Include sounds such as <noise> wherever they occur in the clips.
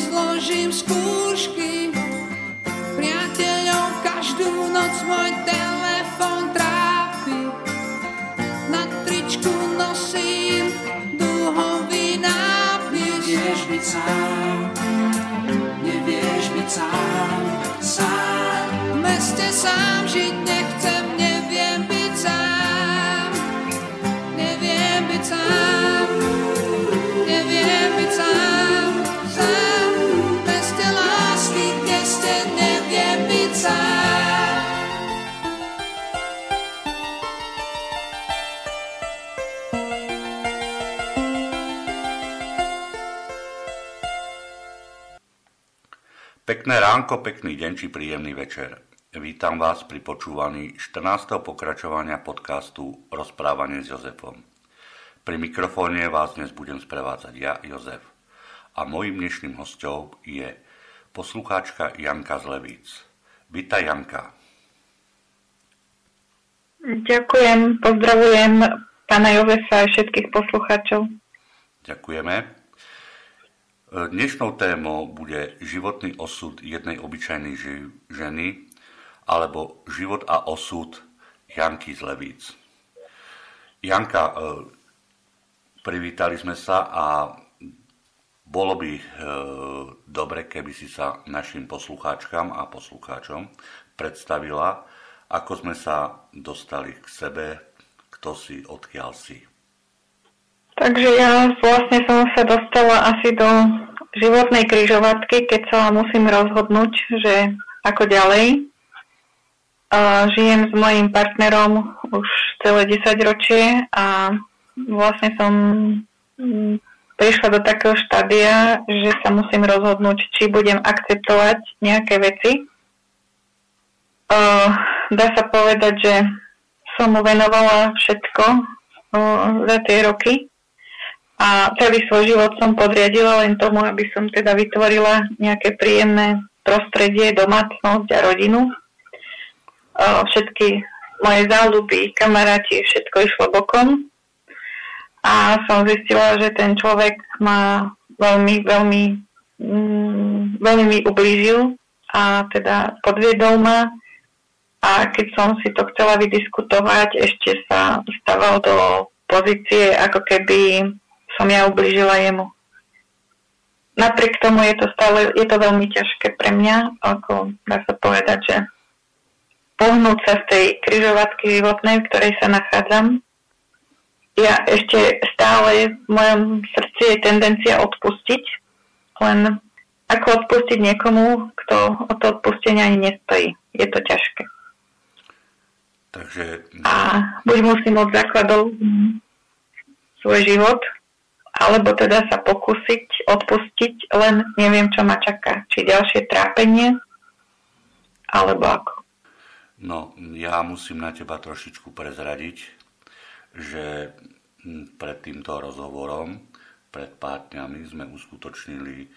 nezložím skúšky. Priateľov každú noc môj telefon Pekné ránko, pekný deň či príjemný večer. Vítam vás pri počúvaní 14. pokračovania podcastu Rozprávanie s Jozefom. Pri mikrofóne vás dnes budem sprevádzať ja, Jozef. A mojím dnešným hostom je poslucháčka Janka z Levíc. Vítaj Janka. Ďakujem, pozdravujem pána Jozefa a všetkých poslucháčov. Ďakujeme. Dnešnou témou bude životný osud jednej obyčajnej ženy alebo život a osud Janky z Levíc. Janka, e, privítali sme sa a bolo by e, dobre, keby si sa našim poslucháčkam a poslucháčom predstavila, ako sme sa dostali k sebe, kto si, odkiaľ si. Takže ja vlastne som sa dostala asi do životnej kryžovatky, keď sa musím rozhodnúť, že ako ďalej. Žijem s mojim partnerom už celé 10 ročie a vlastne som mm, prišla do takého štádia, že sa musím rozhodnúť, či budem akceptovať nejaké veci. Dá sa povedať, že som mu venovala všetko za tie roky a celý svoj život som podriadila len tomu, aby som teda vytvorila nejaké príjemné prostredie, domácnosť a rodinu. Všetky moje záľuby, kamaráti, všetko išlo bokom. A som zistila, že ten človek ma veľmi, veľmi, mm, veľmi mi ublížil a teda podviedol ma a keď som si to chcela vydiskutovať, ešte sa stával do pozície, ako keby som ja ubližila jemu. Napriek tomu je to stále, je to veľmi ťažké pre mňa, ako dá sa povedať, že pohnúť sa z tej kryžovatky životnej, v ktorej sa nachádzam. Ja ešte stále v mojom srdci je tendencia odpustiť, len ako odpustiť niekomu, kto o to odpustenie ani nestojí. Je to ťažké. Takže... A buď musím od základov svoj život, alebo teda sa pokúsiť odpustiť, len neviem, čo ma čaká. Či ďalšie trápenie, alebo ako. No, ja musím na teba trošičku prezradiť, že pred týmto rozhovorom, pred pár dňami sme uskutočnili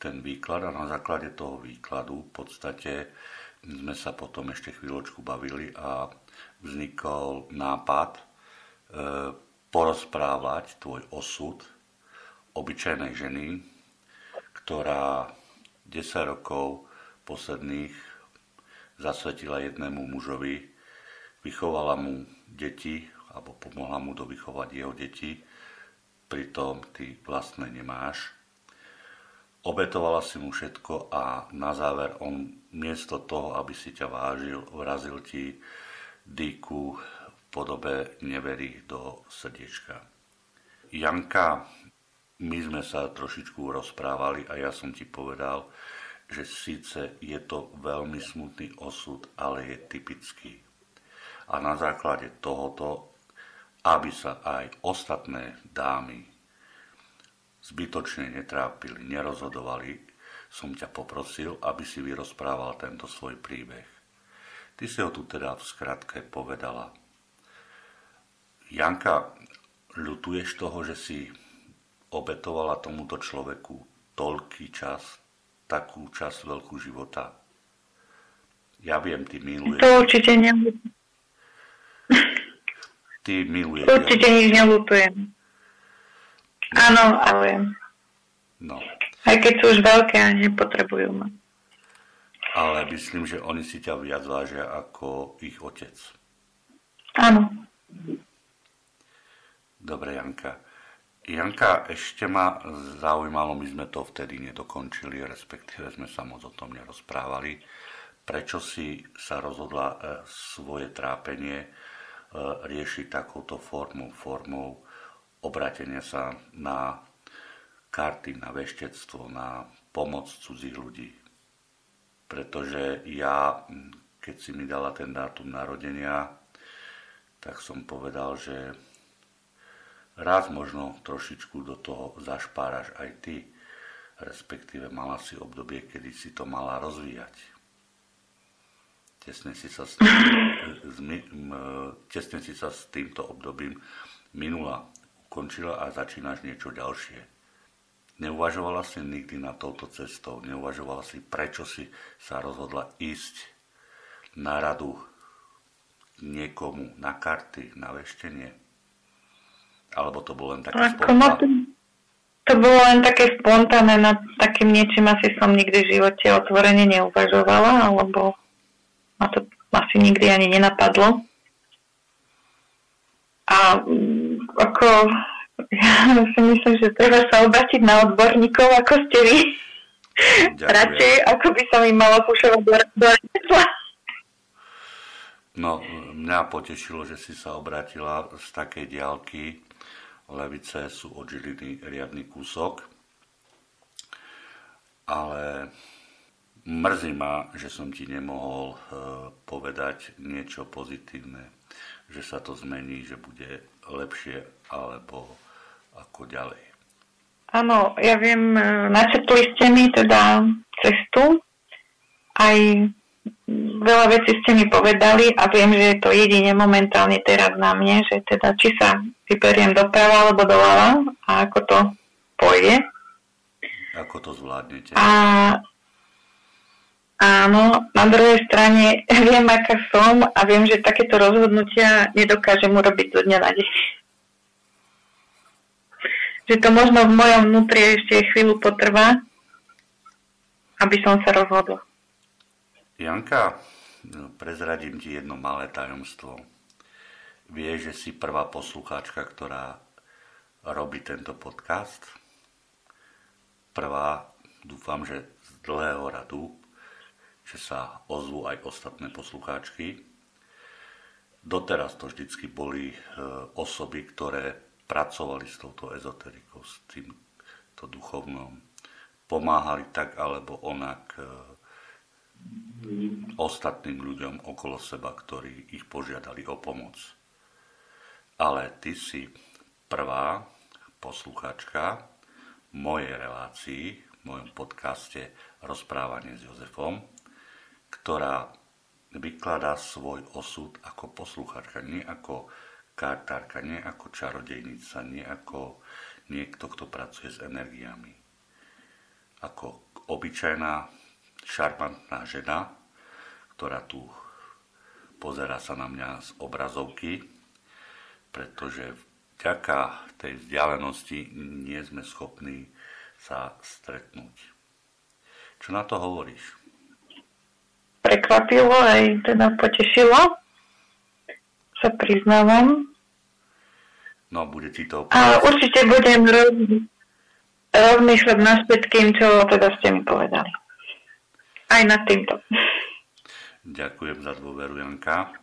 ten výklad a na základe toho výkladu v podstate sme sa potom ešte chvíľočku bavili a vznikol nápad e, porozprávať tvoj osud obyčajnej ženy, ktorá 10 rokov posledných zasvetila jednému mužovi, vychovala mu deti, alebo pomohla mu dovychovať jeho deti, pritom ty vlastne nemáš. Obetovala si mu všetko a na záver on miesto toho, aby si ťa vážil, vrazil ti dýku v podobe neverí do srdiečka. Janka, my sme sa trošičku rozprávali a ja som ti povedal, že síce je to veľmi smutný osud, ale je typický. A na základe tohoto, aby sa aj ostatné dámy zbytočne netrápili, nerozhodovali, som ťa poprosil, aby si vyrozprával tento svoj príbeh. Ty si ho tu teda v skratke povedala. Janka, ľutuješ toho, že si obetovala tomuto človeku toľký čas, takú časť veľkú života? Ja viem, ty miluješ. To určite neľutujem. Ty miluješ. Určite nič neľutujem. Áno, ale No, Aj keď sú už veľké a nepotrebujú ma. ale myslím, že oni si ťa viac vážia ako ich otec. Áno. Dobre, Janka. Janka, ešte ma zaujímalo, my sme to vtedy nedokončili, respektíve sme sa moc o tom nerozprávali. Prečo si sa rozhodla e, svoje trápenie e, riešiť takouto formou, formou obratenia sa na karty, na veštectvo, na pomoc cudzích ľudí? Pretože ja, keď si mi dala ten dátum narodenia, tak som povedal, že raz možno trošičku do toho zašpáraš aj ty, respektíve mala si obdobie, kedy si to mala rozvíjať. Tesne si sa s, zmi- m- tesne si sa s týmto obdobím minula ukončila a začínaš niečo ďalšie. Neuvažovala si nikdy na touto cestou, neuvažovala si, prečo si sa rozhodla ísť na radu niekomu, na karty, na veštenie. Alebo to bolo len také no, to, bolo len také spontánne, nad takým niečím asi som nikdy v živote otvorene neuvažovala, alebo ma to asi nikdy ani nenapadlo. A mm, ako <laughs> ja si myslím, že treba sa obratiť na odborníkov, ako ste vy. Ďakujem. Radšej, ako by som im mala pušovať do, do. No, mňa potešilo, že si sa obrátila z takej diálky. Levice sú od Žiliny riadny kúsok. Ale mrzí ma, že som ti nemohol e, povedať niečo pozitívne. Že sa to zmení, že bude lepšie alebo ako ďalej. Áno, ja viem, e, načetli ste mi teda cestu, aj veľa vecí ste mi povedali a viem, že je to jedine momentálne teraz na mne, že teda či sa vyberiem doprava alebo doľava a ako to pôjde. Ako to zvládnete? A áno, na druhej strane <laughs> viem, aká som a viem, že takéto rozhodnutia nedokážem urobiť zo dňa na deň. Že to možno v mojom vnútri ešte chvíľu potrvá, aby som sa rozhodla. Janka, no, prezradím ti jedno malé tajomstvo. Vieš, že si prvá poslucháčka, ktorá robí tento podcast? Prvá, dúfam, že z dlhého radu, že sa ozvú aj ostatné poslucháčky. Doteraz to vždycky boli e, osoby, ktoré pracovali s touto ezoterikou, s týmto duchovnom. Pomáhali tak alebo onak e, ostatným ľuďom okolo seba, ktorí ich požiadali o pomoc. Ale ty si prvá posluchačka mojej relácii, v mojom podcaste Rozprávanie s Jozefom, ktorá vykladá svoj osud ako posluchačka, nie ako kartárka, nie ako čarodejnica, nie ako niekto, kto pracuje s energiami. Ako obyčajná šarmantná žena, ktorá tu pozera sa na mňa z obrazovky, pretože vďaka tej vzdialenosti nie sme schopní sa stretnúť. Čo na to hovoríš? Prekvapilo aj teda potešilo, sa priznávam. No, bude ti to... A určite budem roz, rozmýšľať naspäť tým, čo teda ste mi povedali. Aj nad týmto. Ďakujem za dôveru, Janka.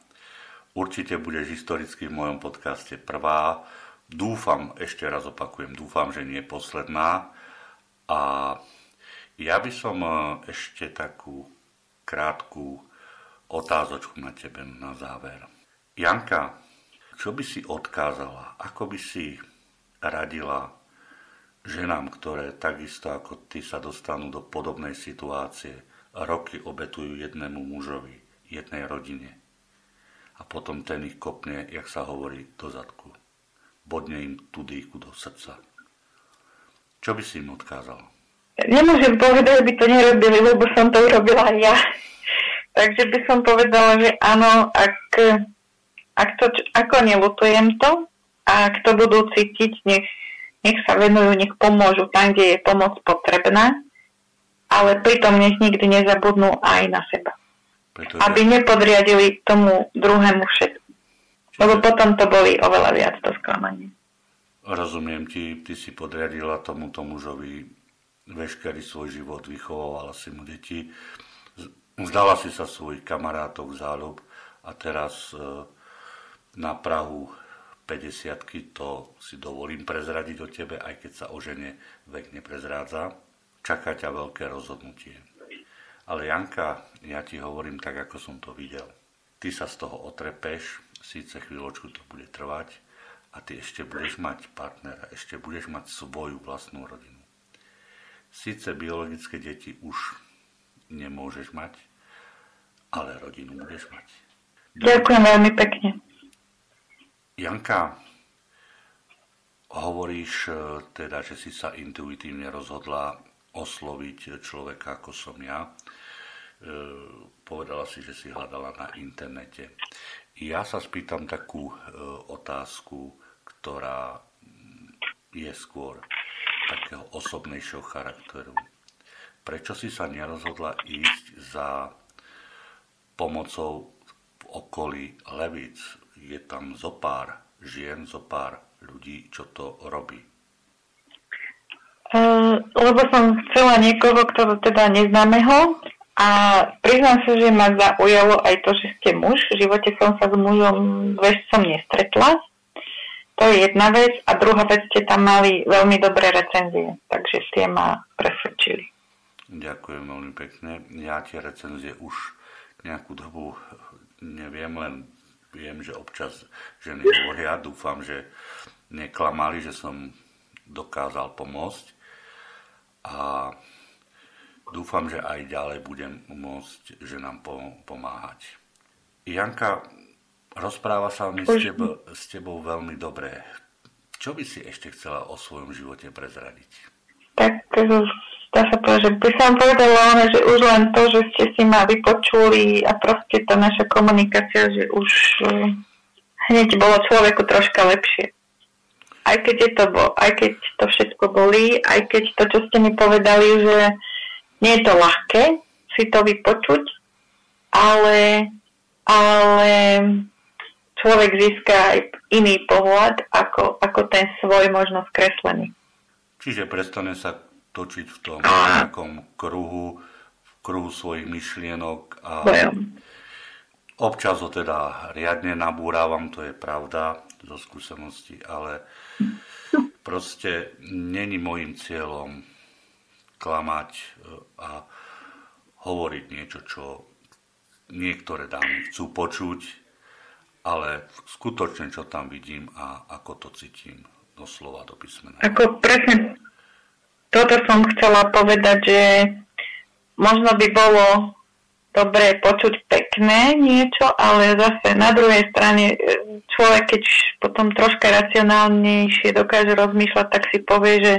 Určite budeš historicky v mojom podcaste prvá. Dúfam, ešte raz opakujem, dúfam, že nie posledná. A ja by som e, ešte takú krátku otázočku na tebe na záver. Janka, čo by si odkázala, ako by si radila ženám, ktoré takisto ako ty sa dostanú do podobnej situácie, roky obetujú jednému mužovi, jednej rodine. A potom ten ich kopne, jak sa hovorí, do zadku. Bodne im tú dýchu do srdca. Čo by si im odkázal? Nemôžem povedať, že by to nerobili, lebo som to urobila ja. <laughs> Takže by som povedala, že áno, ak, ak to, ako nelutujem to, a ak to budú cítiť, nech nech sa venujú, nech pomôžu tam, kde je pomoc potrebná, ale pritom nech nikdy nezabudnú aj na seba. Pretože... Aby nepodriadili tomu druhému všetko. Lebo potom to boli oveľa viac to sklamanie. Rozumiem ti, ty si podriadila tomuto mužovi veškerý svoj život, vychovala si mu deti, vzdala si sa svojich kamarátov, záľub a teraz e, na Prahu 50 to si dovolím prezradiť o tebe, aj keď sa o žene vek neprezrádza. Čaká ťa veľké rozhodnutie. Ale Janka, ja ti hovorím tak, ako som to videl. Ty sa z toho otrepeš, síce chvíľočku to bude trvať a ty ešte budeš mať partnera, ešte budeš mať svoju vlastnú rodinu. Síce biologické deti už nemôžeš mať, ale rodinu budeš mať. Ďakujem veľmi pekne. Janka, hovoríš e, teda, že si sa intuitívne rozhodla osloviť človeka ako som ja. E, povedala si, že si hľadala na internete. Ja sa spýtam takú e, otázku, ktorá je skôr takého osobnejšieho charakteru. Prečo si sa nerozhodla ísť za pomocou v okolí Levic, je tam zo pár žien, zo pár ľudí, čo to robí? Uh, lebo som chcela niekoho, kto teda neznámeho a priznám sa, že ma zaujalo aj to, že ste muž. V živote som sa s mužom som nestretla. To je jedna vec. A druhá vec, ste tam mali veľmi dobré recenzie. Takže ste ma presvedčili. Ďakujem veľmi pekne. Ja tie recenzie už nejakú dobu neviem, len viem, že občas ženy hovoria, dúfam, že neklamali, že som dokázal pomôcť a dúfam, že aj ďalej budem môcť ženám pomáhať. Janka, rozpráva sa mi s tebou, s tebou veľmi dobré. Čo by si ešte chcela o svojom živote prezradiť? Tak dá sa povedať, že by som povedala, že už len to, že ste si ma vypočuli a proste tá naša komunikácia, že už eh, hneď bolo človeku troška lepšie. Aj keď, je to, aj keď to všetko bolí, aj keď to, čo ste mi povedali, že nie je to ľahké si to vypočuť, ale, ale človek získa aj iný pohľad ako, ako ten svoj možno skreslený. Čiže prestane sa točiť v tom nejakom kruhu, v kruhu svojich myšlienok a občas ho teda riadne nabúrávam, to je pravda zo skúsenosti, ale proste není môjim cieľom klamať e, a hovoriť niečo, čo niektoré dámy chcú počuť, ale skutočne, čo tam vidím a ako to cítim doslova do písmena. Ako presne toto som chcela povedať, že možno by bolo dobre počuť pekné niečo, ale zase na druhej strane e, človek, keď potom troška racionálnejšie dokáže rozmýšľať, tak si povie, že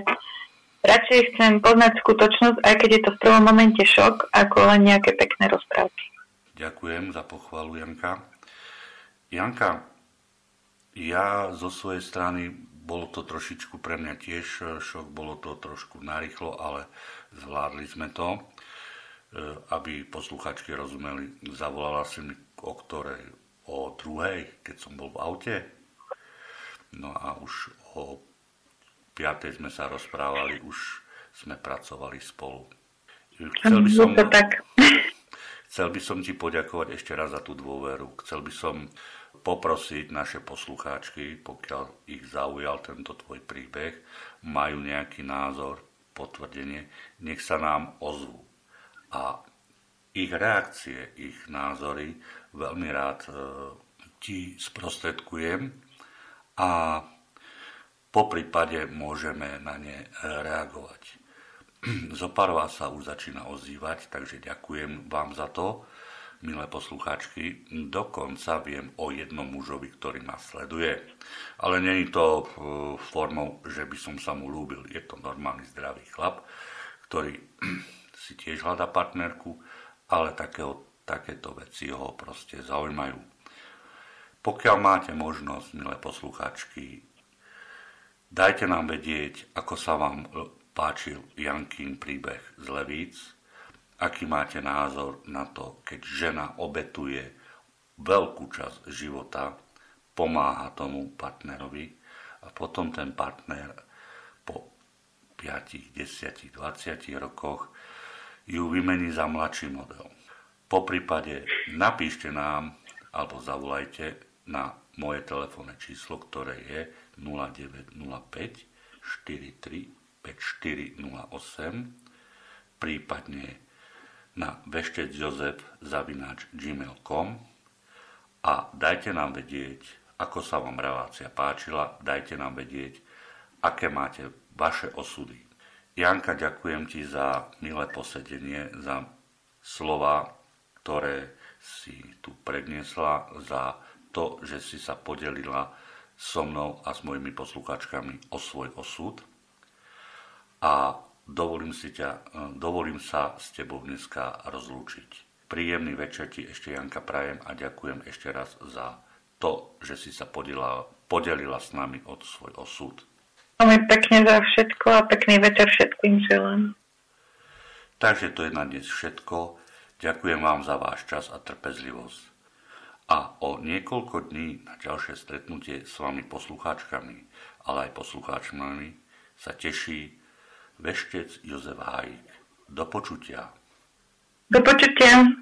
radšej chcem poznať skutočnosť, aj keď je to v prvom momente šok, ako len nejaké pekné rozprávky. Ďakujem za pochvalu, Janka. Janka, ja zo svojej strany bolo to trošičku pre mňa tiež e, šok, bolo to trošku narýchlo, ale zvládli sme to. E, aby posluchačky rozumeli, zavolala si mi o ktorej? O druhej, keď som bol v aute. No a už o piatej sme sa rozprávali, už sme pracovali spolu. Chcel by som, <laughs> chcel by som ti poďakovať ešte raz za tú dôveru. Chcel by som poprosiť naše poslucháčky, pokiaľ ich zaujal tento tvoj príbeh, majú nejaký názor, potvrdenie, nech sa nám ozvú. A ich reakcie, ich názory veľmi rád e, ti sprostredkujem a po prípade môžeme na ne reagovať. <clears throat> Zopár sa už začína ozývať, takže ďakujem vám za to milé poslucháčky, dokonca viem o jednom mužovi, ktorý ma sleduje. Ale je to e, formou, že by som sa mu lúbil. Je to normálny zdravý chlap, ktorý <clears throat> si tiež hľada partnerku, ale takého, takéto veci ho proste zaujímajú. Pokiaľ máte možnosť, milé poslucháčky, Dajte nám vedieť, ako sa vám páčil Jankin príbeh z Levíc, aký máte názor na to, keď žena obetuje veľkú časť života, pomáha tomu partnerovi a potom ten partner po 5, 10, 20 rokoch ju vymení za mladší model. Po prípade napíšte nám alebo zavolajte na moje telefónne číslo, ktoré je 0905 43 5408, prípadne na veštecjozef.gmail.com a dajte nám vedieť, ako sa vám relácia páčila, dajte nám vedieť, aké máte vaše osudy. Janka, ďakujem ti za milé posedenie, za slova, ktoré si tu predniesla, za to, že si sa podelila so mnou a s mojimi poslucháčkami o svoj osud a dovolím, si ťa, e, dovolím sa s tebou dneska rozlúčiť. Príjemný večer ti ešte Janka prajem a ďakujem ešte raz za to, že si sa podelila, podelila s nami od svoj osud. Veľmi pekne za všetko a pekný večer všetkým želám. Takže to je na dnes všetko. Ďakujem vám za váš čas a trpezlivosť. A o niekoľko dní na ďalšie stretnutie s vami poslucháčkami, ale aj poslucháčmi sa teší veštec Jozef Hájik. Do počutia. Do počutia.